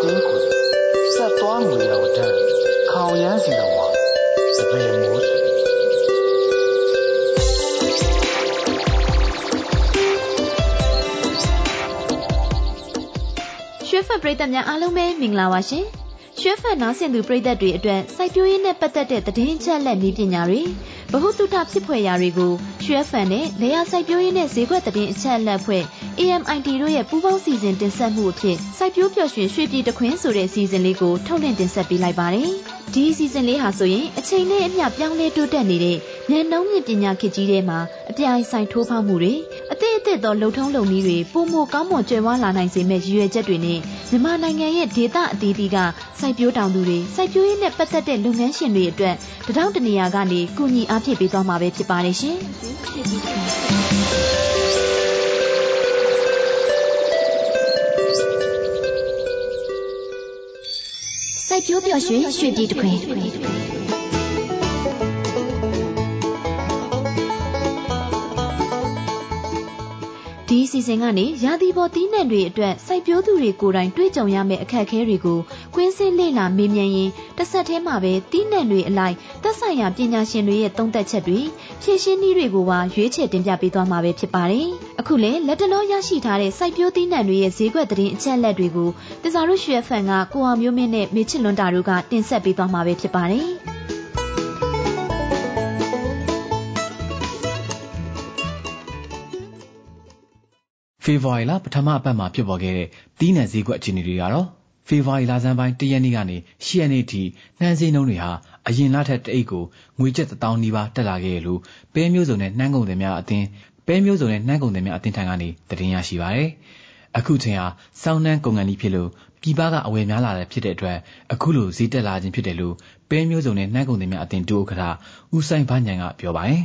တင်းခွေဆက်သွားငွေတော်တန်းခေါင်ရမ်းစီတော်ဝါစပယ်မိုးဆွေရွှေဖက်ပရိသတ်များအားလုံးပဲမင်္ဂလာပါရှင်ရွှေဖက်နားဆင်သူပရိသတ်တွေအတွက်စိုက်ပျိုးရေးနဲ့ပတ်သက်တဲ့သတင်းချက်လက်နည်းပညာတွေဗဟုသုတဖြစ်ဖွယ်ရာတွေကိုရွှေဖန်နဲ့လေယာစိုက်ပျိုးရေးနဲ့ဈေးကွက်သတင်းအချက်အလက်ဖွဲ့ AMIT တို့ရဲ့ပူးပေါင်းစီစဉ်တင်ဆက်မှုအဖြစ်စိုက်ပျိုးပျော်ရွှင်ရွှေပြည်တခွင်းဆိုတဲ့စီစဉ်လေးကိုထုတ်လွှင့်တင်ဆက်ပေးလိုက်ပါတယ်။ဒီစီစဉ်လေးဟာဆိုရင်အချိန်နဲ့အမျှပြောင်းလဲတိုးတက်နေတဲ့ဉာဏ်နှုံးမြင့်ပညာခေတ်ကြီးထဲမှာအပြိုင်ဆိုင်ထိုးဖောက်မှုတွေအသည့်အသည့်သောလှုပ်ထုံးလုပ်နည်းတွေပုံမကောင်းမွန်ကြွယ်ဝလာနိုင်စေမဲ့ရည်ရွယ်ချက်တွေနဲ့မြန်မာနိုင်ငံရဲ့ဒေသအသီးသီးကစိုက်ပျိုးတောင်သူတွေစိုက်ပျိုးရေးနဲ့ပတ်သက်တဲ့လုပ်ငန်းရှင်တွေအတွက်တထောင်တနေရာကနေကုညီအားဖြည့်ပေးသွားမှာပဲဖြစ်ပါတယ်ရှင်။ စိုက်ပျိုးပျော်ရွှင်ရွှေပြည်တခွင်ဒီအစီအစဉ်ကနေရာသီပေါ်တီးနှံတွေအတွက်စိုက်ပျိုးသူတွေကိုယ်တိုင်တွေ့ကြုံရမယ့်အခက်အခဲတွေကိုကွင်းစင်းလေ့လာမေးမြန်းရင်းတစ်ဆက်တည်းမှာပဲတီးနှံတွေအလိုက်သက်ဆိုင်ရာပညာရှင်တွေရဲ့သုံးသပ်ချက်တွေ ဖြည့်ရှင်းနည်းတွေကိုပါရွေးချယ်တင်ပြပေးသွားမှာပဲဖြစ်ပါတယ်။အခုလည်းလက်တလောရရှိထားတဲ့စိုက်ပျိုးတီးနှံတွေရဲ့ဈေးကွက်သတင်းအချက်အလက်တွေကိုတစားရုရွှေဖန်ကကိုအောင်မျိုးမင်းနဲ့မေချစ်လွန်တာတို့ကတင်ဆက်ပေးသွားမှာပဲဖြစ်ပါတယ်။ဖေဖော်ဝါရီလပထမအပတ်မှာဖြစ်ပေါ်ခဲ့တဲ့တီးနှံစည်းကွက်အခြေအနေတွေကတော့ ဖေဖော်ဝါရီလဆန်းပိုင်း၁ရက်နေ့ကနေ ၈ရက်နေ့ထိ နှမ်းစည်းနှုန်းတွေဟာ အရင်လထက် တအိတ်ကို ငွေကျပ်1000နီးပါး တက်လာခဲ့ရလို့ ပဲမျိုးစုံနဲ့ နှမ်းကုန်တွေများအသင်းပဲမျိုးစုံနဲ့နှမ်းကုန်တွေများအသင်းထံကနေ သတင်းရရှိပါရယ် အခုချိန်ဟာ စောင်းနှမ်းကုန်ကန်ကြီးဖြစ်လို့ ပြည်ပကအဝယ်များလာတဲ့ဖြစ်တဲ့အတွက် အခုလို ဈေးတက်လာခြင်းဖြစ်တယ်လို့ ပဲမျိုးစုံနဲ့ နှမ်းကုန်တွေများအသင်းတူဥက္ကဋ္ဌ ဦးဆိုင်ဘညံကပြောပါရယ်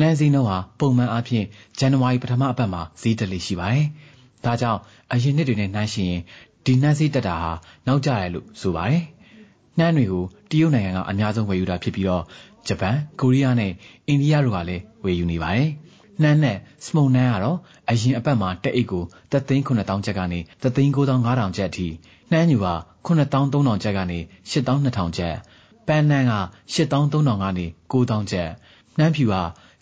လမ်းစည်းနှုန်းဟာ ပုံမှန်အားဖြင့် ဇန်နဝါရီ ပထမအပတ်မှာ ဈေးတက်လေရှိပါတယ်။ဒါကြောင့် အရင်နှစ်တွေနဲ့နှိုင်းယှဉ်ရင် ဒီနှမ်းစည်းတက်တာဟာနောက်ကျတယ်လို့ဆိုပါတယ်။နှမ်းတွေကိုတရုတ်နိုင်ငံကအများဆုံးဝယ်ယူတာဖြစ်ပြီးတော့ဂျပန်၊ကိုရီးယားနဲ့အိန္ဒိယတို့ကလည်းဝယ်ယူနေပါတယ်။နှမ်းနဲ့စမုံနှမ်းကတော့အရင်အပတ်မှာတက်အိတ်ကို3,900ကျပ်ကနေ3,900ကျပ်အထိနှမ်းညူက9,300ကျပ်ကနေ8,200ကျပ်ပန်းနှမ်းက8,300ကနေ9,000ကျပ်နှမ်းဖြူက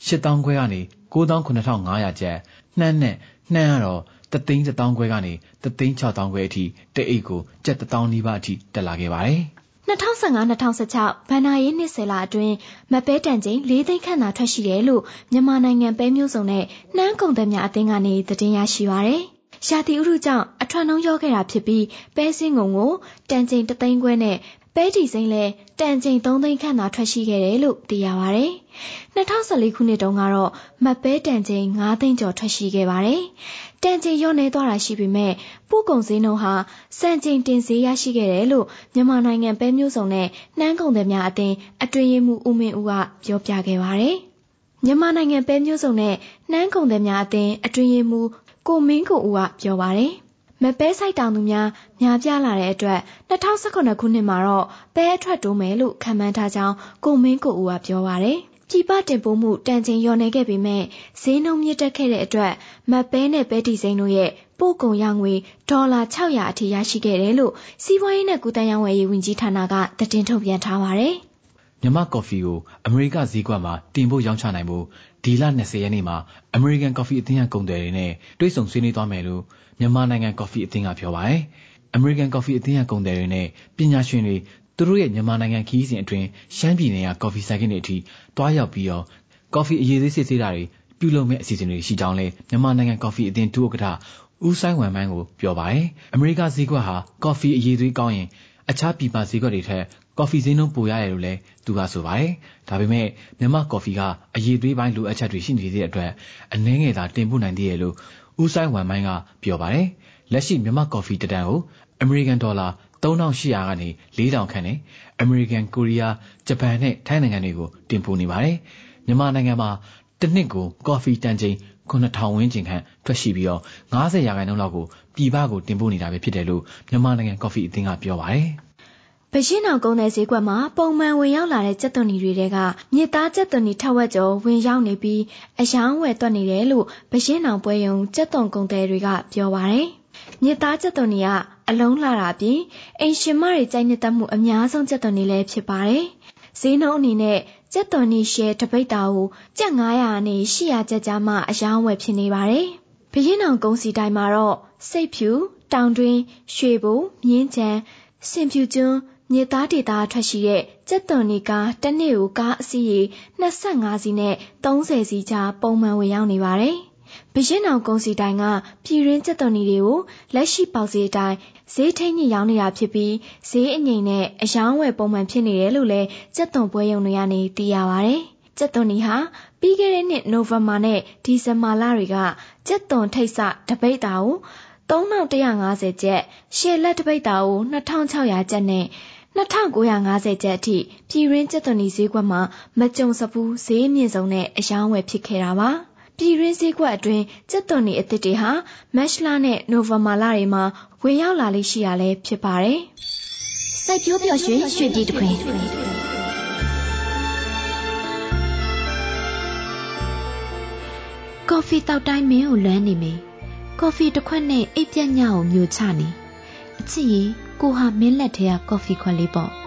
8000ခွဲကနေ9,9500ကျပ်နှမ်းနဲ့နှမ်းကတော့ တသိန်း1000ခွဲကနေတသိန်း6000ခွဲအထိ တအိတ်ကို ကျပ်1000နီးပါးအထိ တက်လာခဲ့ပါတယ်2015-2016ဘဏ္ဍာရေးနှစ်ဆယ်လအတွင်းမပဲတန်ချိန် ၄ သိန်းခန့်သာ ထွက်ရှိတယ်လို့ မြန်မာနိုင်ငံပဲမျိုးစုံနဲ့ နှမ်းကုန်သည်များအသင်းကနေ သတင်းရရှိပါရယ်။ရာသီဥတုကြောင့် အထွတ်နှုံးရောခဲ့တာဖြစ်ပြီး ပဲစင်းငုံကို တန်ချိန်3သိန်းခွဲနဲ့ ပဲတီစိမ့်လဲတန်ချိန်3သိန်းခန့်သာ ထွက်ရှိခဲ့တယ်လို့ သိရပါဗျ။2014ခုနှစ်တုန်းကတော့မပဲတန်ချိန်9သိန်းကျော် ထွက်ရှိခဲ့ပါတယ်။ တန်ချိန်လျော့နေသွားတာရှိပေမဲ့ပို့ကုန်ဈေးနှုန်းဟာစံချိန်တင်ဈေးရရှိခဲ့တယ်လို့မြန်မာနိုင်ငံပဲမျိုးစုံနဲ့နှမ်းကုန်သည်များအသင်းအတွင်းရေးမှူးဦးမင်းဦးကပြောပြခဲ့ပါတယ်။မြန်မာနိုင်ငံပဲမျိုးစုံနဲ့နှမ်းကုန်သည်များအသင်းအတွင်းရေးမှူးကိုမင်းကိုဦးကပြောပါတယ်။မပဲဆိုင်တောင်သူများများပြားလာတဲ့အတွက်2019ခုနှစ်မှာတော့ပဲအထွက်တိုးမယ်လို့ခန့်မှန်းထားကြောင်းကိုမင်းကိုဦးကပြောပါတယ်။ ပြည်ပတင်ပို့မှုတန်ချိန်လျော့နေခဲ့ပေမဲ့ဈေးနှုန်းမြင့်တက်ခဲ့တဲ့အတွက်မတ်ပဲနဲ့ပဲတီစိမ်းတို့ရဲ့ပို့ကုန်ရငွေဒေါ်လာ600အထိရရှိခဲ့တယ်လို့စီးပွားရေးနဲ့ကုသရေးဝန်ကြီးဝန်ကြီးဌာနကသတင်းထုတ်ပြန်ထားပါတယ်။မြန်မာကော်ဖီကိုအမေရိကဈေးကွက်မှာတင်ပို့ရောင်းချနိုင်ဖို့ဒီလ20ရက်နေ့မှာအမေရိကန်ကော်ဖီအသင်းကကုန်တယ်တွေနဲ့တွဲဆုံဆွေးနွေးသွားမယ်လို့မြန်မာနိုင်ငံကော်ဖီအသင်းကပြောပါတယ်။အမေရိကန်ကော်ဖီအသင်းကကုန်တယ်တွေနဲ့ပညာရှင်တွေ သူတို့ရဲ့မြန်မာနိုင်ငံခီးစဉ်အတွင်း ရှမ်းပြည်နယ်က ကော်ဖီဆိုင်ကတွေအထိတွားရောက်ပြီးတော့ ကော်ဖီအရေးသေး စစ်ဆေးတာတွေ ပြုလုပ်မဲ့အစီအစဉ်တွေ ရှိကြောင်းလဲမြန်မာနိုင်ငံကော်ဖီအသင်း ဒုဥက္ကဋ္ဌ ဦးဆိုင်ဝမ်မိုင်းကို ပြောပါတယ်။အမေရိကဈေးကွက်ဟာ ကော်ဖီအရေးသေးကောင်းရင် အခြားပြည်ပဈေးကွက်တွေထက် ကော်ဖီဈေးနှုန်း ပိုရတယ်လို့လည်း သူကဆိုပါတယ်။ဒါပေမဲ့မြန်မာကော်ဖီက အရေးသွေးပိုင်း လိုအပ်ချက်တွေ ရှိနေတဲ့အတွက် အနှဲငယ်သာ တင်ပို့နိုင်သေးတယ်လို့ ဦးဆိုင်ဝမ်မိုင်းက ပြောပါတယ်။လက်ရှိ မြန်မာကော်ဖီ တတန်ကို အမေရိကန်ဒေါ်လာ 3800ကနေ4000ခန့်နဲ့အမေရိကန်ကိုရီးယားဂျပန်နဲ့ထိုင်းနိုင်ငံတွေကိုတင်ပို့နေပါတယ်မြန်မာနိုင်ငံမှာတစ်နှစ်ကိုကော်ဖီတန်ချိန်9000ဝန်းကျင်ခန့်ထွက်ရှိပြီးတော့90ရာခိုင်နှုန်းလောက်ကိုပြည်ပကိုတင်ပို့နေတာပဲဖြစ်တယ်လို့မြန်မာနိုင်ငံကော်ဖီအသင်းကပြောပါတယ်ဘရင်အောင်ကုန်းတဲ့ဈေးကွက်မှာပုံမှန်ဝင်ရောက်လာတဲ့ကြက်သွန်နီတွေကမြစ်သားကြက်သွန်နီထက်ဝက်ကျော်ဝင်ရောက်နေပြီးအယောင်းဝယ်တွက်နေတယ်လို့ဘရင်အောင်ပွဲယုံကြက်သွန်ကုန်းတဲ့တွေကပြောပါတယ်။ မမြစ်သားကြက်သွန်တွေကအလုံးလာတာပြင်အိမ်ရှင်မတွေကြိုက်နှစ်သက်မှုအများဆုံးကြက်သွန်တွေလည်းဖြစ်ပါတယ်။ဈေးနှုန်းအနေနဲ့ကြက်သွန်နီရှယ်တပိတ်တာကိုကျပ်900နဲ့800ကျပ်ကြားမှအယောင်းဝယ်ဖြစ်နေပါတယ်။ဘရင်အောင်ကုန်းစီတိုင်းမှာတော့စိတ်ဖြူတောင်တွင်းရွှေဘိုမြင်းချံစင်ဖြူကျွန်းမြေသားဒေတာထွက်ရှိတဲ့ကြက်သွန်နီကားတစ်နေ့ကိုကားအစီးရေ25စီးနဲ့30စီးကြားပုံမှန်ဝင်ရောက်နေပါတယ်။ ဘရင်အောင်ကုန်းစီတိုင်းကပြည်ရင်းကြက်သွန်နီတွေကိုလက်ရှိပေါက်ဈေးတိုင်းဈေးထိန်ညရောင်းနေတာဖြစ်ပြီးဈေးအငိမ့်နဲ့အယောင်းဝယ်ပုံမှန်ဖြစ်နေတယ်လို့လည်းကြက်သွန်ပွဲရုံတွေကနေသိရပါဗျ။ကြက်သွန်နီဟာပြီးခဲ့တဲ့နှစ်နိုဝင်ဘာနဲ့ဒီဇင်ဘာလတွေကကြက်သွန်ထိတ်ဆတပိတ်တာကို3150ကျပ်ရှယ်လက်တပိတ်တာကို2600ကျပ်နဲ့2950ကျပ်အထိပြည်ရင်းကျက်သွန်နီဈေးကွက်မှာမကြုံစဘူးဈေးမြင့်ဆုံးနဲ့အယောင်းဝယ်ဖြစ်ခဲ့တာပါ ပြည်ရင်းဈေးကွက်အတွင်းကျက်သွန်နီအသစ်တွေဟာမတ်လနဲ့နိုဝင်ဘာလတွေမှာဝင်ရောက်လာလိမ့်ရှိရလဲဖြစ်ပါတယ်စိုက်ပျိုးပျော်ရွှင်ရွှေပြည်တခွင်ကော်ဖီတောက်တိုင်းမင်းကိုလွမ်းနေမေကော်ဖီတစ်ခွက်နဲ့အိပ်ပြက်ညကိုမျိုးချနေအချစ်ရင်ကိုဟာမင်းလက်ထဲကကော်ဖီခွက်လေးပေါ့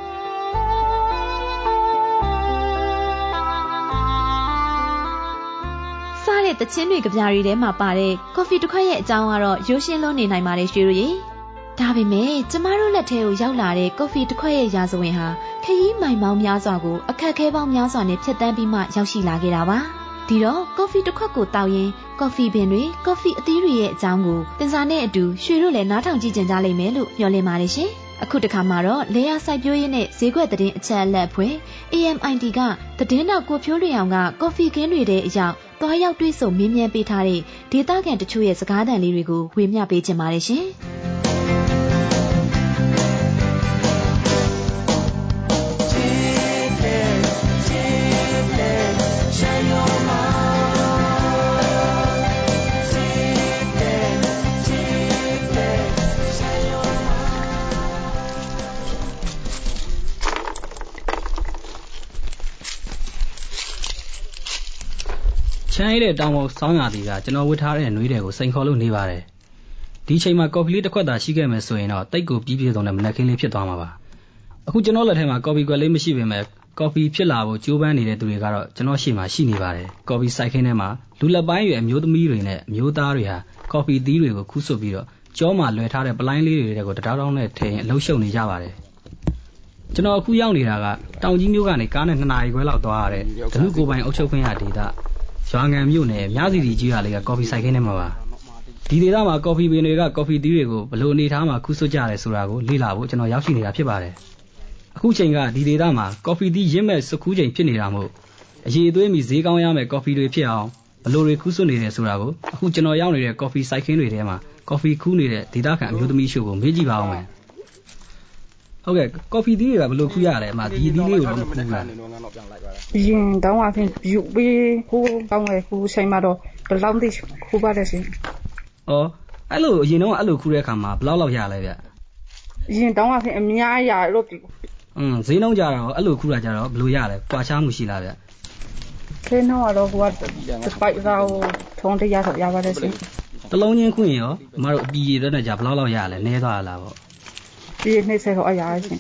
တဲ့တချင်းတွေကြပြားတွေထဲမှာပါတဲ့ကော်ဖီတစ်ခွက်ရဲ့အကြောင်းကတော့ရိုးရှင်းလုံးနေနိုင်ပါတယ်ရွှေတို့ရေဒါပေမဲ့ကျမတို့လက်ထဲကိုရောက်လာတဲ့ကော်ဖီတစ်ခွက်ရဲ့ရာဇဝင်ဟာခရီးမိုင်မောင်းများစွာကိုအခက်အခဲပေါင်းများစွာနဲ့ဖြတ်တန်းပြီးမှရောက်ရှိလာခဲ့တာပါဒီတော့ကော်ဖီတစ်ခွက်ကိုတောက်ရင်ကော်ဖီပင်တွေကော်ဖီအသီးတွေရဲ့အကြောင်းကိုတင်စာနဲ့အတူရွှေတို့လည်းနားထောင်ကြည့်ကြကြလိမ့်မယ်လို့မျှော်လင့်ပါတယ်ရှင်။အခုတခါမှာတော့လေယာစိုက်ပျိုးရေးနဲ့ဈေးကွက်သတင်းအချက်အလက်ဖွဲ့ AMID ကသတင်းတော့ကိုဖြိုးလျောင်ကကော်ဖီခင်းတွေတဲ့အကြောင်း သွားရောက်တွေ့ဆုံမင်းမြန်ပေးထားတဲ့ဒေသခံတချို့ရဲ့စကားသံလေးတွေကိုဝေမျှပေးချင်ပါတယ်ရှင်။ ရည်တဲ့တောင်ပေါ်ဆောင်းရာသီက ကျွန်တော်ဝတ်ထားတဲ့နှွေးတွေကို စိန်ခေါ်လို့နေပါတယ် ဒီချိန်မှာ ကော်ဖီလေးတစ်ခွက်သာ ရှိခဲ့မယ်ဆိုရင်တော့တိတ်ကိုပြီးပြည့်စုံတဲ့ မနက်ခင်းလေးဖြစ်သွားမှာပါ အခု ကျွန်တော်လက်ထဲမှာ ကော်ဖီကွက်လေးမရှိပေမဲ့ကော်ဖီဖြစ်လာဖို့ ကြိုးပမ်းနေတဲ့သူတွေကတော့ ကျွန်တော်ရှေ့မှာ ရှိနေပါတယ် ကော်ဖီစိုက်ခင်းထဲမှာ လူလက်ပိုင်းရွယ် အမျိုးသမီးတွေနဲ့ အမျိုးသားတွေဟာ ကော်ဖီသီးတွေကို ခူးဆွတ်ပြီးတော့ကြောမှာလွယ်ထားတဲ့ ပလိုင်းလေးတွေကို တတောင်းတောင်းနဲ့ထည့်ရင်အလုံးရှုပ်နေကြပါတယ် ကျွန်တော်အခုရောက်နေတာက တောင်ကြီးမြို့ကနေ ကားနဲ့2နာရီခွဲလောက်သွားရတဲ့ဒနုကိုပိုင်အုပ်ချုပ်ခွင့်ရဒေသ ရွာငံမြို့နယ်မြစီတီကြီးရွာလေးကကော်ဖီဆိုင်ခင်းထဲမှာပါဒီဒေသမှာကော်ဖီပင်တွေကကော်ဖီသီးတွေကိုဘလို့အနေထားမှာခူးဆွတ်ကြရဲဆိုတာကိုလေ့လာဖို့ကျွန်တော်ရောက်ရှိနေတာဖြစ်ပါတယ်အခုချိန်ကဒီဒေသမှာကော်ဖီသီးရင့်မဲ့စခူးချိန်ဖြစ်နေတာမို့အရေးအသွေးမီဈေးကောင်းရမယ့်ကော်ဖီတွေဖြစ်အောင်ဘလို့တွေခူးဆွတ်နေတယ်ဆိုတာကိုအခုကျွန်တော်ရောက်နေတဲ့ကော်ဖီဆိုင်ခင်းတွေထဲမှာကော်ဖီခူးနေတဲ့ဒေသခံအမျိုးသမီးရှို့ကိုမေးကြည့်ပါအောင်မယ် ဟုတ်ကဲ့ကော်ဖီသီးတွေကဘယ်လိုခူးရလဲအမဒီသီးလေးကိုတော့မခူးဘူးလားရင်တောင်းအဖြစ်ယူပြီးခူးကောင်းလေခူးချိန်မှာတော့ဘယ်လောက်သိခူးပါတယ်ရှင်။အော်အဲ့လိုအရင်တော့အဲ့လိုခူးတဲ့အခါမှာဘယ်လောက်လောက်ရလဲဗျ။ရင်တောင်းအဖြစ်အများရလို့ဒီอืมဈေးနှုန်းကြတော့အဲ့လိုခူးတာကြတော့ဘယ်လိုရလဲ။ကွာခြားမှုရှိလားဗျ။ဈေးနှုန်းကတော့ဟိုကတစ်ပိုက်တော့ထုံးတရားတော့ရပါတယ်ရှင်။တလုံးချင်းခွင့်ရောအမတို့အပြည်ရတဲ့ကြဘယ်လောက်လောက်ရလဲ။နည်းသွားလားပေါ့။ ဒီနေ့ဆက်တော့အရာရှင်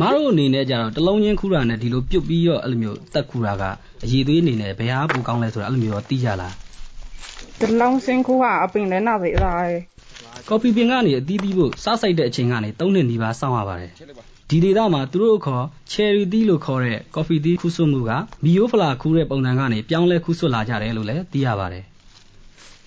မတို့အနေနဲ့ကြတော့တလုံးချင်းခူးတာနဲ့ဒီလိုပြုတ်ပြီးတော့အဲ့လိုမျိုးတက်ခူးတာကအည်သွေးအနေနဲ့ဘယ်ဟာပိုကောင်းလဲဆိုတာအဲ့လိုမျိုးတော့သိကြလားတလုံးစင်းခူးကအပင်လည်းနာသေးတာကော်ပီပင်ကနေအသီးသီးဖို့စားဆိုင်တဲ့အချိန်ကနေ3နှစ်နီးပါးစောင့်ရပါတယ်ဒီဒေသမှာသူတို့ခေါ်ချယ်ရီသီးလို့ခေါ်တဲ့ကော်ဖီသီးခူးဆွတ်မှုကမီယိုဖလာခူးတဲ့ပုံစံကနေပြောင်းလဲခူးဆွတ်လာကြတယ်လို့လည်းသိရပါတယ်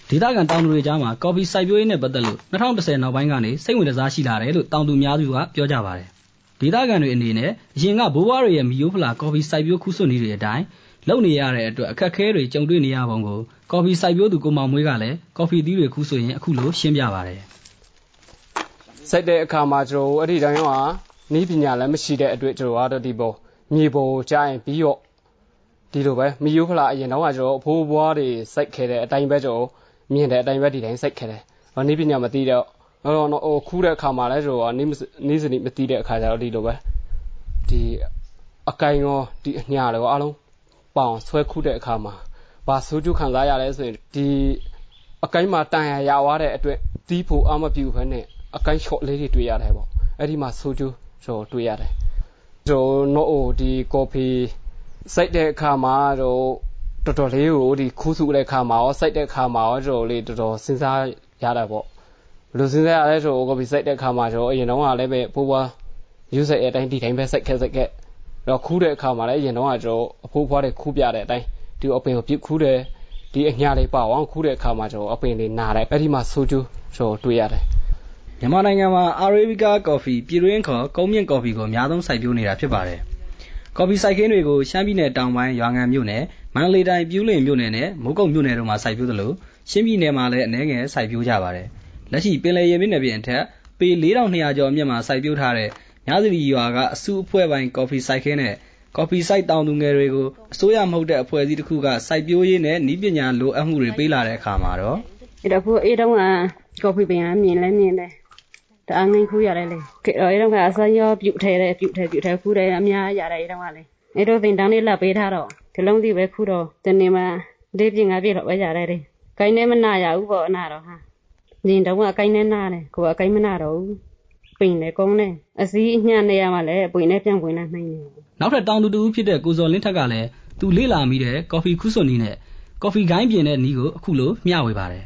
ဒေသခံတောင်သူတွေကြားမှာ ကော်ဖီစိုက်ပျိုးရေးနဲ့ ပတ်သက်လို့2010နောက်ပိုင်းကနေ စိတ်ဝင်စားရှိလာတယ်လို့ တောင်သူများစုက ပြောကြပါတယ်။ဒေသခံတွေအနေနဲ့ အရင်က ဘိုးဘွားတွေရဲ့မီယိုဖလာ ကော်ဖီစိုက်ပျိုးခုဆွတ်နည်းတွေအတိုင်း လုပ်နေရတဲ့အတွက် အခက်အခဲတွေ ကြုံတွေ့နေရပုံကို ကော်ဖီစိုက်ပျိုးသူ ကိုမောင်မွေးကလည်း ကော်ဖီသီးတွေခူးဆွရင်အခုလို ရှင်းပြပါတယ်။စိုက်တဲ့အခါမှာကျွန်တော်အဲ့ဒီတိုင်းကနီးပညာလည်း မရှိတဲ့အတွက် ကျွန်တော်ကတော့ဒီပေါ်မြေပေါ်ကြားရင် ပြီးတော့ ဒီလိုပဲမီယိုဖလာ အရင်တော့ကကျွန်တော်အဖိုးဘွားတွေ စိုက်ခဲ့တဲ့အတိုင်းပဲကျွန်တော် မြင်တဲ့အတိုင်းပဲဒီတိုင်းစိုက်ခဲ့တယ်။ဟောနီးပညာမသိတော့ဟောဟိုခူးတဲ့အခါမှာလည်းဆိုတော့နီးနီးစနီမသိတဲ့အခါကျတော့ဒီလိုပဲဒီအကိုင်ရောဒီအညာရောအားလုံးပေါင်ဆွဲခူးတဲ့အခါမှာဘာဆိုးကျခံစားရလဲဆိုရင်ဒီအကိုင်းမှာတန်ရရသွားတဲ့အတွက်တီးဖို့အမပြုဘဲနဲ့အကိုင်းချော့လေးတွေတွေ့ရတယ်ပေါ့အဲ့ဒီမှာဆိုကျိုးကျွန်တော်တွေ့ရတယ်ကျွန်တော်တို့ဒီကော်ဖီစိုက်တဲ့အခါမှာတော့ တော်တော်လေးကိုဒီခူးစုတဲ့အခါမှာရောစိုက်တဲ့အခါမှာရောကျွန်တော်လေးတော်တော်စဉ်းစားရတာပေါ့ဘယ်လိုစဉ်းစားရလဲဆိုတော့ကော်ဖီစိုက်တဲ့အခါမှာကျွန်တော်အရင်တော့ကလည်းပဲပိုးပွားယူဆိုင်အတိုင်းဒီတိုင်းပဲစိုက်ခဲ့စိုက်ခဲ့တော့ခူးတဲ့အခါမှာလည်းအရင်တော့ကကျွန်တော်အဖိုးဖွားတဲ့ခူးပြတဲ့အတိုင်းဒီအပင်ကိုပြုတ်ခူးတယ်ဒီအညာလေးပါအောင်ခူးတဲ့အခါမှာကျွန်တော်အပင်လေးနာတယ်အဲ့ဒီမှာဆိုကျိုးကျွန်တော်တွေ့ရတယ်မြန်မာနိုင်ငံမှာ Arabica Coffee ပြည်တွင်းခေါ်ကုန်းမြင့်ကော်ဖီကိုအများဆုံးစိုက်ပျိုးနေတာဖြစ်ပါတယ်။ ကော်ဖီစိုက်ခင်းတွေကို ရှမ်းပြည်နယ်တောင်ပိုင်း ရွာငံမြို့နယ် မန္တလေးတိုင်း ပြူးလင်မြို့နယ်နဲ့မုတ်ကုတ်မြို့နယ်တို့မှာ စိုက်ပျိုးသလိုရှမ်းပြည်နယ်မှာလည်း အနည်းငယ် စိုက်ပျိုးကြပါတယ်။လက်ရှိ ပင်လယ်ရေမျက်နှာပြင်အထက် ပေ4200ကျော်အမြင့်မှာ စိုက်ပျိုးထားတဲ့ မြသီရွာက အစုအဖွဲ့ပိုင်းကော်ဖီစိုက်ခင်းနဲ့ ကော်ဖီစိုက်တောင်သူငယ်တွေကို အစိုးရမဟုတ်တဲ့ အဖွဲ့အစည်းတစ်ခုက စိုက်ပျိုးရေးနဲ့ နည်းပညာလိုအပ်မှုတွေ ပေးလာတဲ့အခါမှာတော့အဲ့တော့ခု အေးတော့ကကော်ဖီပင်က မြင်လဲမြင်တယ် တအားငိမ့်ခူးရတယ်လေအဲ့တော့ကအစရောပြုတ်ထဲတယ်ပြုတ်ထဲပြုတ်ထဲခူးတယ်အများရတယ်အဲ့တော့ကလေအဲ့တော့တင်တန်းလေးလက်ပေးထားတော့ဒီလုံးစီပဲခူးတော့တနေ့မှလေးပြင်းငါပြည့်တော့ပဲရတယ်လေကိုင်းနေမနာရဘူးပေါ့အနာတော့ဟာညင်တော့ကကိုင်းနေနာတယ်ကိုကကိုင်းမနာတော့ဘူးပိန်လေကုန်းနေအစည်းအညံ့နေရမှလည်းပွင့်နေပြန်ပွင့်နေနိုင်တယ်နောက်ထပ်တောင်တူတူဖြစ်တဲ့ကိုစော်လင်းထက်ကလည်းသူလေးလာမိတဲ့ကော်ဖီခုစွန်နီနဲ့ကော်ဖီဂိုင်းပြင်တဲ့နီးကိုအခုလိုမျှဝေပါတယ်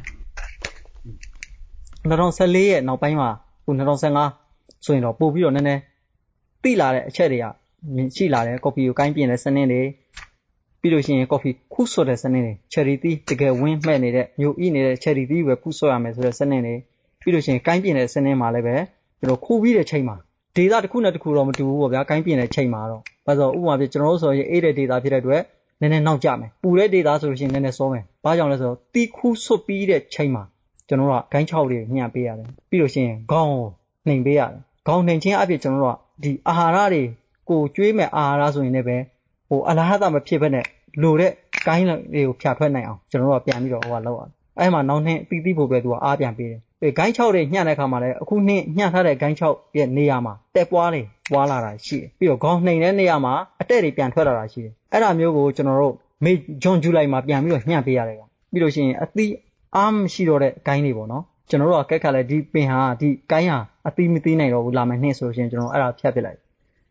2014ရဲ့နောက်ပိုင်းမှာ ခု2015ဆိုရင်တော့ပို့ပြီးတော့နည်းနည်းတိလာတဲ့အချက်တွေကရှိလာတယ်ကော်ဖီကိုကိုင်းပြင်တဲ့စနစ်တွေပြီးလို့ရှိရင်ကော်ဖီခုဆွတ်တဲ့စနစ်တွေချယ်ရီတီးတကယ်ဝင်းမှဲ့နေတဲ့မြို့ဤနေတဲ့ချယ်ရီတီးပဲခုဆွတ်ရမယ်ဆိုတဲ့စနစ်တွေပြီးလို့ရှိရင်ကိုင်းပြင်တဲ့စနစ်မှာလည်းပဲကျွန်တော်ခိုးပြီးတဲ့ချိန်မှာဒေတာတစ်ခုနဲ့တစ်ခုတော့မတူဘူးပေါ့ဗျာကိုင်းပြင်တဲ့ချိန်မှာတော့ဘာလို့ဥပမာပြကျွန်တော်တို့ဆိုရင်အေးတဲ့ဒေတာဖြစ်တဲ့အတွက်နည်းနည်းနောက်ကျမယ်ပူတဲ့ဒေတာဆိုလို့ရှိရင်နည်းနည်းစောမယ်ဘာကြောင့်လဲဆိုတော့တီးခူးဆွတ်ပြီးတဲ့ချိန်မှာ ကျွန်တော်တို့ကဂိုင်း6တွေညှပ်ပေးရတယ်ပြီးလို့ရှိရင်ခေါင်းနှိမ်ပေးရတယ်ခေါင်းနှိမ်ခြင်းအပြင်ကျွန်တော်တို့ကဒီအာဟာရတွေကိုကျွေးမဲ့အာဟာရဆိုရင်လည်းပဲဟိုအလားအသာမဖြစ်ဘဲနဲ့လိုတဲ့ကိုင်းတွေကိုဖြာထွက်နိုင်အောင်ကျွန်တော်တို့ကပြန်ပြီးတော့ဟိုကလောက်ရတယ်အဲ့မှာနောက်နှစ်တီးတီးဖို့ပဲသူကအားပြန်ပေးတယ်အဲဂိုင်း6တွေညှပ်တဲ့အခါမှာလည်းအခုနှစ်ညှပ်ထားတဲ့ဂိုင်း6ရဲ့နေရာမှာတက်ပွားတွေပွားလာတာရှိတယ်ပြီးတော့ခေါင်းနှိမ်တဲ့နေရာမှာအတက်တွေပြန်ထွက်လာတာရှိတယ်အဲ့ဒါမျိုးကိုကျွန်တော်တို့မေဂျွန်ဂျူလိုက်မှာပြန်ပြီးတော့ညှပ်ပေးရတယ်ကပြီးလို့ရှိရင်အသီး အားမရှိတော့တဲ့ဂိုင်းတွေပေါ့နော်ကျွန်တော်တို့ကကက်ခတ်လဲဒီပင်ဟာဒီကိုင်းဟာအသီးမသီးနိုင်တော့ဘူးလာမယ်နှင်းဆိုလို့ရှိရင်ကျွန်တော်အဲ့ဒါဖြတ်ပစ်လိုက်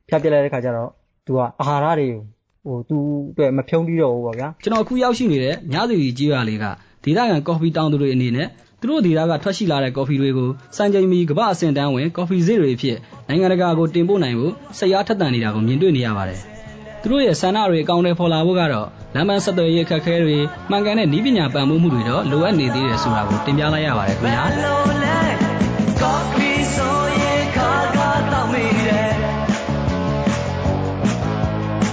ဖြတ်ပစ်လိုက်တဲ့ခါကျတော့သူကအာဟာရတွေကိုဟိုသူအတွက်မဖြုံးပြီးတော့ဘူးပေါ့ဗျာကျွန်တော်အခုရောက်ရှိနေတဲ့ညစီကြီးရွာလေးကဒေသခံကော်ဖီတောင်သူတွေအနေနဲ့သူတို့ဒေသကထွက်ရှိလာတဲ့ကော်ဖီတွေကိုစံချိန်မီကမ္ဘာအဆင့်တန်းဝင်ကော်ဖီဈေးတွေအဖြစ်နိုင်ငံတကာကိုတင်ပို့နိုင်ဖို့စိတ်အားထက်သန်နေတာကိုမြင်တွေ့နေရပါတယ်။သူတို့ရဲ့ဆန္ဒတွေအကောင့်တွေဖော်လာဖို့ကတော့ လမ်းမဆက်သွယ်ရေးအခက်အခဲတွေမှန်ကန်တဲ့နည်းပညာပံ့ပိုးမှုတွေတော့လိုအပ်နေသေးတယ်ဆိုတာကိုတင်ပြလိုက်ရပါတယ်ခင်ဗျာ။ကော်ဖီဆိုရင်ခါခါတော့မိတယ်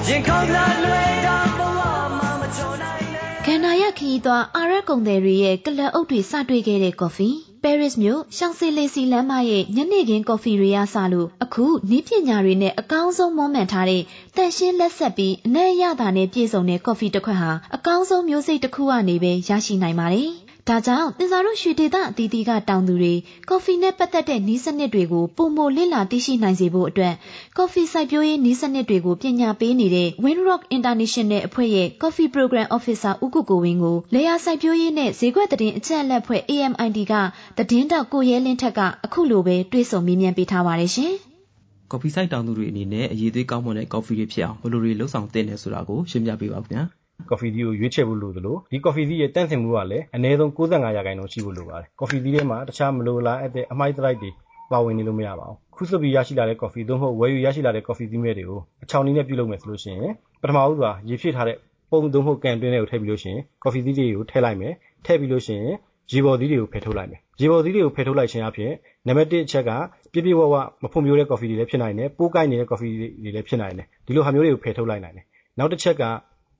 ။ရင်ခေါင်းလာလွယ်တာဘဝမှာမချောနိုင်ကန္နာရခီးသွားအာရက်ကုံတယ်တွေရဲ့ကလပ်အုပ်တွေစတွေ့ခဲ့တဲ့ကော်ဖီ ပဲရစ်မြို့ရှောင်းစီလီစီလမ်းမရဲ့ညနေခင်းကော်ဖီတွေရစလို့အခုနီးပညာတွေနဲ့အကောင်းဆုံးမွမ်းမံထားတဲ့တန်ရှင်းလက်ဆက်ပြီးအနက်ရတာနဲ့ပြည့်စုံတဲ့ကော်ဖီတစ်ခွက်ဟာအကောင်းဆုံးမျိုးစိတ်တစ်ခုကနေပဲရရှိနိုင်ပါတယ်။ ဒါကြောင့်တင်စာတို့ရွှေဒေသအသီးသီးက တောင်သူတွေ ကော်ဖီနဲ့ပတ်သက်တဲ့ နည်းစနစ်တွေကိုပုံမလေ့လာသိရှိနိုင်စေဖို့အတွက် ကော်ဖီစိုက်ပျိုးရေးနည်းစနစ်တွေကို ပညာပေးနေတဲ့ Windrock International အဖွဲ့ရဲ့ Coffee Program Officer ဦးကိုကိုဝင်းကိုလေယာစိုက်ပျိုးရေးနဲ့ ဈေးကွက်သတင်းအချက်အလက်ဖွဲ့ AMID ကသတင်းတောက် ကိုရဲလင်းထက်က အခုလိုပဲ တွေးဆုံမေးမြန်းပေးထားပါတယ်ရှင်။ကော်ဖီစိုက်တောင်သူတွေအနေနဲ့ အရေးသွေးကောင်းမွန်တဲ့ ကော်ဖီတွေဖြစ်အောင် ဘယ်လိုတွေလှုပ်ဆောင်သင့်လဲဆိုတာကို ရှင်းပြပေးပါခင်ဗျာ။ ကော်ဖီသီးကို ရွေးချယ်ဖို့လိုသလို ဒီကော်ဖီသီးရဲ့တန့်စင်မှုကလည်း အနည်းဆုံး95ရာခိုင်နှုန်း ရှိဖို့လိုပါတယ်။ကော်ဖီသီးထဲမှာ တခြားမလိုလားအပ်တဲ့ အမိုက်သရိုက်တွေ ပါဝင်နေလို့ မရပါဘူး။ခူးဆွတ်ပြီး ရရှိလာတဲ့ ကော်ဖီ သို့မဟုတ် ဝယ်ယူရရှိလာတဲ့ ကော်ဖီသီးမဲ့တွေကို အချောင်နည်းနဲ့ ပြုလုပ်မယ်ဆိုလို့ရှိရင် ပထမဦးစွာ ရေဖြည့်ထားတဲ့ ပုံသို့မဟုတ် ကန်တွင်းထဲကို ထည့်ပြီးလို့ရှိရင် ကော်ဖီသီးတွေကို ထည့်လိုက်မယ်။ထည့်ပြီးလို့ရှိရင် ရေပေါ်သီးတွေကို ဖယ်ထုတ်လိုက်မယ်။ရေပေါ်သီးတွေကို ဖယ်ထုတ်လိုက်ခြင်းအပြင်နံပါတ်1အချက်က ပြပြဝဝ မဖွံ့ဖြိုးတဲ့ ကော်ဖီတွေလည်း ဖြစ်နိုင်တယ်။ပိုးကိုက်နေတဲ့ ကော်ဖီတွေလည်း ဖြစ်နိုင်တယ်။ဒီလိုဟာမျိုးတွေကို ဖယ်ထုတ်လိုက်နိုင်တယ်။နောက်တစ်ချက်က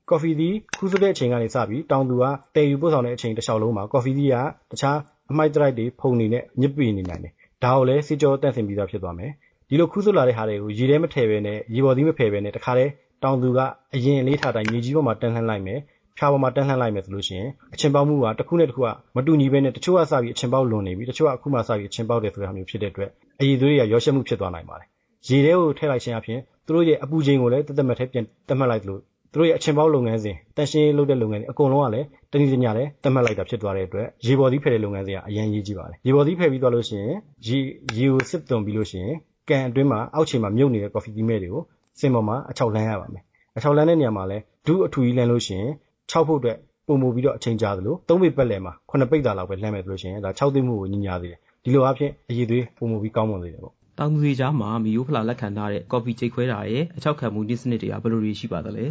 ကော်ဖီသည် ခူးဆွတ်တဲ့ အချိန်ကနေစပြီး တောင်သူက သယ်ယူပို့ဆောင်တဲ့အချိန် တလျှောက်လုံးမှာ ကော်ဖီသီးက တခြားအမှိုက်သရိုက်တွေ ဖုန်တွေနဲ့ ညစ်ပေနေနိုင်တယ်။ဒါကိုလည်း ဆေးကြောသန့်စင်ပြီးသား ဖြစ်သွားမယ်။ဒီလို ခူးဆွတ်လာတဲ့ဟာတွေကို ရေထဲမထည့်ဘဲနဲ့ ရေပေါ်သီးမဖယ်ဘဲနဲ့ တခါတည်း တောင်သူက အရင်အလေးထားအတိုင်း မြေကြီးပေါ်မှာ တန်းလှန်းလိုက်မယ်။ဖျာပေါ်မှာ တန်းလှန်းလိုက်မယ်ဆိုလို့ရှိရင် အချဉ်ပေါက်မှုက တခုနဲ့တခုက မတူညီဘဲနဲ့ တချို့ကစပြီး အချဉ်ပေါက်လွန်နေပြီ တချို့က အခုမှစပြီး အချဉ်ပေါက်တယ်ဆိုတဲ့ဟာမျိုး ဖြစ်တဲ့အတွက် အရည်သွေးတွေက ရောရှက်မှု ဖြစ်သွားနိုင်ပါတယ်။ရေထဲကို ထည့်လိုက်ခြင်းအပြင်သူတို့ရဲ့ အပူချိန်ကိုလည်းတသက်မဲ့ထဲပြန်သတ်မှတ်လိုက်လို့ သူတို့ရဲ့အချင်းပေါင်းလုပ်ငန်းစဉ်တန်ရှင်းလုပ်တဲ့လုပ်ငန်းတွေအကုန်လုံးကလည်းတနည်းတညလည်းသတ်မှတ်လိုက်တာဖြစ်သွားတဲ့အတွက်ရေပေါ်သီးဖယ်တဲ့လုပ်ငန်းစဉ်ကအရင်ရေးကြည့်ပါတယ်ရေပေါ်သီးဖယ်ပြီးသွားလို့ရှိရင်ရေရေကိုစစ်သွန်ပြီးလို့ရှိရင်ကန်အတွင်းမှာအောက်ခြေမှာမြုပ်နေတဲ့ coffee သီးမဲ့တွေကိုစင်ပေါ်မှာအချောက်လှမ်းရပါမယ်အချောက်လှမ်းတဲ့နေရာမှာလည်းဒုအထူကြီးလှမ်းလို့ရှိရင်6ဖို့အတွက်ပုံမူပြီးတော့အချိန်ကြာသလို3ပေပတ်လည်မှာ9ပိတ်တာလောက်ပဲလှမ်းမယ်ဆိုလို့ရှိရင်ဒါ6သိမှုကိုညီညာသေးတယ်ဒီလိုအဖြစ်အရေးသွေးပုံမူပြီးကောင်းမွန်သေးတယ်ပေါ့တောင်သူတွေကြားမှာမီယိုဖလာလက်ခံထားတဲ့ကော်ဖီကြိတ်ခွဲတာရဲ့အချောက်ခံမှုနည်းစနစ်တွေကဘယ်လိုတွေရှိပါသလဲ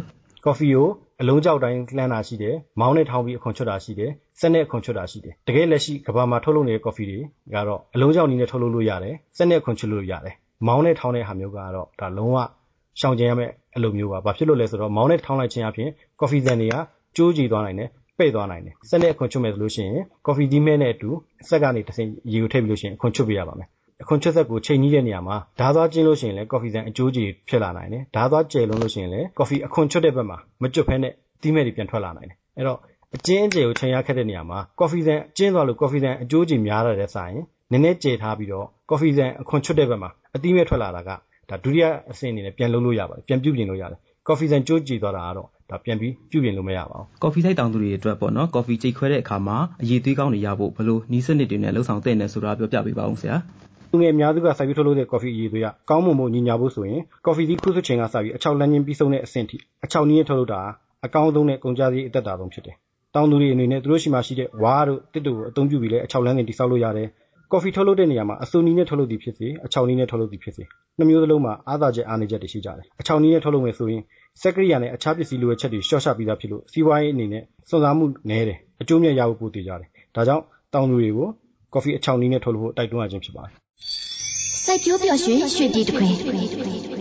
ကော်ဖီကိုအလုံးကြောက်တိုင်းလှမ်းတာရှိတယ်မောင်းနဲ့ထောင်းပြီးအခွန်ချွတ်တာရှိတယ်စက်နဲ့အခွန်ချွတ်တာရှိတယ်တကယ်လက်ရှိကဘာမှာထုတ်လုပ်နေတဲ့ကော်ဖီတွေကတော့အလုံးကြောက်နည်းနဲ့ထုတ်လုပ်လို့ရတယ်စက်နဲ့အခွန်ချွတ်လို့ရတယ်မောင်းနဲ့ထောင်းတဲ့ဟာမျိုးကတော့ဒါလုံးဝရှောင်ကျဉ်ရမယ့်အလုပ်မျိုးပါဘာဖြစ်လို့လဲဆိုတော့မောင်းနဲ့ထောင်းလိုက်ခြင်းအပြင်ကော်ဖီဆန်တွေကကျိုးကြည်သွားနိုင်တယ်ပဲ့သွားနိုင်တယ်စက်နဲ့အခွန်ချွတ်မယ်ဆိုလို့ရှိရင်ကော်ဖီဒီမဲနဲ့အတူစက်ကနေတစ်ဆင့်ရေကိုထည့်ပြီးလို့ရှိရင်အခွန်ချွတ်ပြရပါမယ် အခွန်ချွတ်ဆက်ကို ချိန်ကြီးတဲ့နေရာမှာ ဓာသွားကျင်းလို့ရှိရင်လည်း ကော်ဖီဆန်အကျိုးကြီးဖြစ်လာနိုင်တယ် ဓာသွားကျယ်လုံးလို့ရှိရင်လည်း ကော်ဖီအခွန်ချွတ်တဲ့ဘက်မှာ မကျွတ်ဖဲနဲ့တီးမဲ့တွေပြန်ထွက်လာနိုင်တယ် အဲ့တော့ အကျဉ်းအကျယ်ကို ချိန်ရခက်တဲ့နေရာမှာ ကော်ဖီဆန်ကျင်းသွားလို့ ကော်ဖီဆန်အကျိုးကြီးများတဲ့ဆိုင် နည်းနည်းကျယ်ထားပြီးတော့ ကော်ဖီဆန်အခွန်ချွတ်တဲ့ဘက်မှာအတီးမဲ့ထွက်လာတာကဒါဒုတိယအဆင့်အနေနဲ့ ပြန်လုပ်လို့ရပါတယ် ပြန်ပြုပြင်လို့ရတယ် ကော်ဖီဆန်ကျိုးကြည်သွားတာကတော့ဒါပြန်ပြီးပြုပြင်လို့မရပါဘူး ကော်ဖီဆိုင်တောင်သူတွေအတွက်ပေါ့နော် ကော်ဖီကြိတ်ခွဲတဲ့အခါမှာ အရေးသွေးကောင်းတွေရဖို့ဘလို့နီးစနစ်တွေနဲ့လှုပ်ဆောင်တဲ့နယ်ဆိုတာ ပြောပြပေးပါဦးဆရာ လူငယ်အများစုက စိုက်ပျိုးထုတ်လုပ်တဲ့ ကော်ဖီအရေးသွေးက ကောင်းမွန်ဖို့ ညီညာဖို့ဆိုရင် ကော်ဖီသီးခုဆွချိန်ကစပြီး အချောက်လန်းချင်းပြီးဆုံးတဲ့အဆင့်ထိ အချောက်နည်းထုတ်လုပ်တာအကောင်းဆုံးနဲ့ ကုန်ကြစည်အသက်တာဆုံးဖြစ်တယ်။တောင်သူတွေအနေနဲ့ သူတို့ရှိမှရှိတဲ့ ဝါးတို့တစ်တို့ကို အသုံးပြုပြီးလဲအချောက်လန်းစဉ်တိစောက်လို့ရတယ်။ကော်ဖီထုတ်လုပ်တဲ့နေရာမှာအဆူနီးနဲ့ ထုတ်လုပ်သည်ဖြစ်စေ အချောက်နီးနဲ့ ထုတ်လုပ်သည်ဖြစ်စေ နှစ်မျိုးစလုံးမှာ အားသာချက် အားနည်းချက်တွေ ရှိကြတယ်။အချောက်နီးနဲ့ ထုတ်လုပ်မယ်ဆိုရင် စက်ကရိယာနဲ့ အခြားပစ္စည်းလိုအပ်ချက်တွေ လျှော့ချပြီးသားဖြစ်လို့ စီးပွားရေးအနေနဲ့ စွန့်စားမှုနည်းတယ်။အကျိုးမြတ်ရဖို့ ပိုသေးကြတယ်။ဒါကြောင့် တောင်သူတွေကို ကော်ဖီအချောက်နီးနဲ့ ထုတ်လုပ်ဖို့ တိုက်တွန်းရခြင်း ဖြစ်ပါတယ်။ စိုက်ပျိုးပျော်ရွှင်ရွှေပြည်တခွင်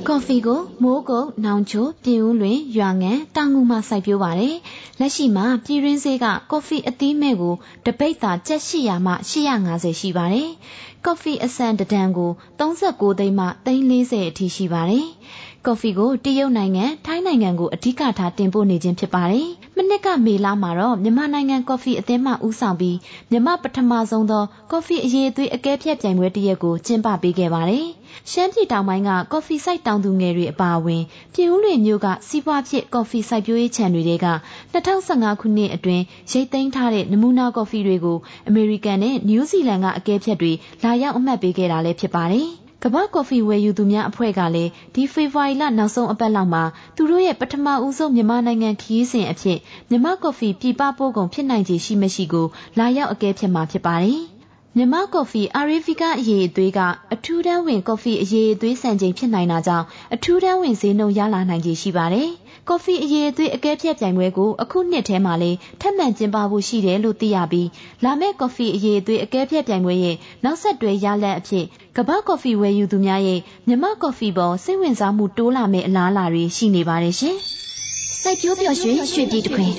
ကော်ဖီကိုမိုးကုတ်နောင်ချိုပြင်ဦးလွင်ရွာငံတောင်ငူမှာစိုက်ပျိုးပါတယ်။လက်ရှိမှာပြည်ရင်းစေးကကော်ဖီအသီးမဲ့ကိုတပိတ်သာကျက်800မှ850ရှိပါတယ်။ကော်ဖီအဆန်တဒံကို39သိန်းမှ340အထိရှိပါတယ်။ ကော်ဖီကိုတရုတ်နိုင်ငံထိုင်းနိုင်ငံကိုအဓိကထားတင်ပို့နေခြင်းဖြစ်ပါတယ်။မနှစ်ကမေလမှာတော့မြန်မာနိုင်ငံကော်ဖီအသင်းမှဦးဆောင်ပြီးမြန်မာပထမဆုံးသောကော်ဖီအရေးအသွေးအကဲဖြတ်ပြိုင်ပွဲတစ်ရက်ကိုကျင်းပပေးခဲ့ပါတယ်။ရှမ်းပြည်တောင်ပိုင်းကကော်ဖီစိုက်တောင်သူငယ်တွေအပါအဝင်ပြည်ဦးလွင်မြို့ကစီးပွားဖြစ်ကော်ဖီစိုက်ပျိုးရေးခြံတွေက2015ခုနှစ်အတွင်းရိတ်သိမ်းထားတဲ့နမူနာကော်ဖီတွေကိုအမေရိကန်နဲ့နယူးဇီလန်ကအကဲဖြတ်တွေလာရောက်အမှတ်ပေးခဲ့တာလည်းဖြစ်ပါတယ်။ ကမ္ဘာကော်ဖီဝယ်ယူသူများအဖွဲ့ကလည်း ဒီဖေဖော်ဝါရီလ နောက်ဆုံးအပတ်လောက်မှာ သူတို့ရဲ့ ပထမဦးဆုံး မြန်မာနိုင်ငံခရီးစဉ်အဖြစ် မြန်မာကော်ဖီ ပြည်ပပို့ကုန် ဖြစ်နိုင်ခြေရှိမရှိကို လာရောက်အကဲဖြတ်မှာဖြစ်ပါတယ်။ မြန်မာကော်ဖီအာရီဖီကအရေးအသွေးကအထူးတန်းဝင်ကော်ဖီအရေးအသွေးစံချိန်ဖြစ်နိုင်တာကြောင့်အထူးတန်းဝင်ဈေးနှုန်းရလာနိုင်ခြေရှိပါတယ်။ကော်ဖီအရေးအသွေးအကဲဖြတ်ပြိုင်ပွဲကိုအခုနှစ်ထဲမှာလေးထပ်မံကျင်းပဖို့ရှိတယ်လို့သိရပြီးလာမယ့်ကော်ဖီအရေးအသွေးအကဲဖြတ်ပြိုင်ပွဲရဲ့နောက်ဆက်တွဲရလဒ်အဖြစ်ကမ္ဘာကော်ဖီဝယ်ယူသူများရဲ့မြမကော်ဖီပေါ်စိတ်ဝင်စားမှုတိုးလာမယ့်အလားအလာတွေရှိနေပါတယ်ရှင်။စိုက်ပျိုးပျော်ရွှင်ရွှေပြည်တခွင်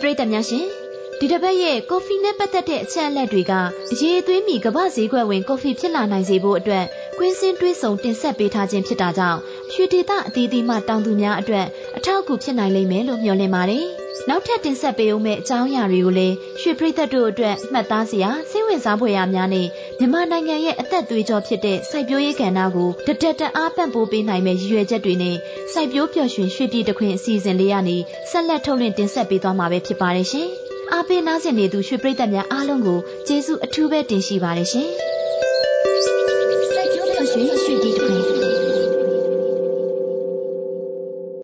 ပရိသတ်များရှင်ဒီတစ်ပတ်ရဲ့ကော်ဖီနဲ့ပတ်သက်တဲ့အချက်အလက်တွေကအရေးအသွေးမီကမ္ဘာဈေးကွက်ဝင်ကော်ဖီဖြစ်လာနိုင်စေဖို့အတွက်ကွင်းစင်းတွေးဆုံတင်ဆက်ပေးထားခြင်းဖြစ်တာကြောင့်ရွှေဒေသအသီးသီးမှတောင်သူများအတွက်အထောက်အကူဖြစ်နိုင်လိမ့်မယ်လို့မျှော်လင့်ပါတယ်။ နောက်ထပ်တင်ဆက်ပေးဦးမယ့်အကြောင်းအရာတွေကိုလည်းရွှေပရိသတ်တို့အတွက်မှတ်သားစရာစိတ်ဝင်စားဖွယ်ရာများနဲ့မြန်မာနိုင်ငံရဲ့အသက်သွေးကြောဖြစ်တဲ့စိုက်ပျိုးရေးကဏ္ဍကိုတတက်တအားပံ့ပိုးပေးနိုင်မယ့်ရည်ရွယ်ချက်တွေနဲ့စိုက်ပျိုးပျော်ရွှင်ရွှေပြည်တခွင်အစီအစဉ်လေးကနေဆက်လက်ထုတ်လွှင့်တင်ဆက်ပေးသွားမှာပဲဖြစ်ပါတယ်ရှင်။အားပေးနားဆင်နေသူရွှေပရိသတ်များအားလုံးကိုကျေးဇူးအထူးပဲတင်ရှိပါတယ်ရှင်။စိုက်ကျိုးပျော်ရွှင်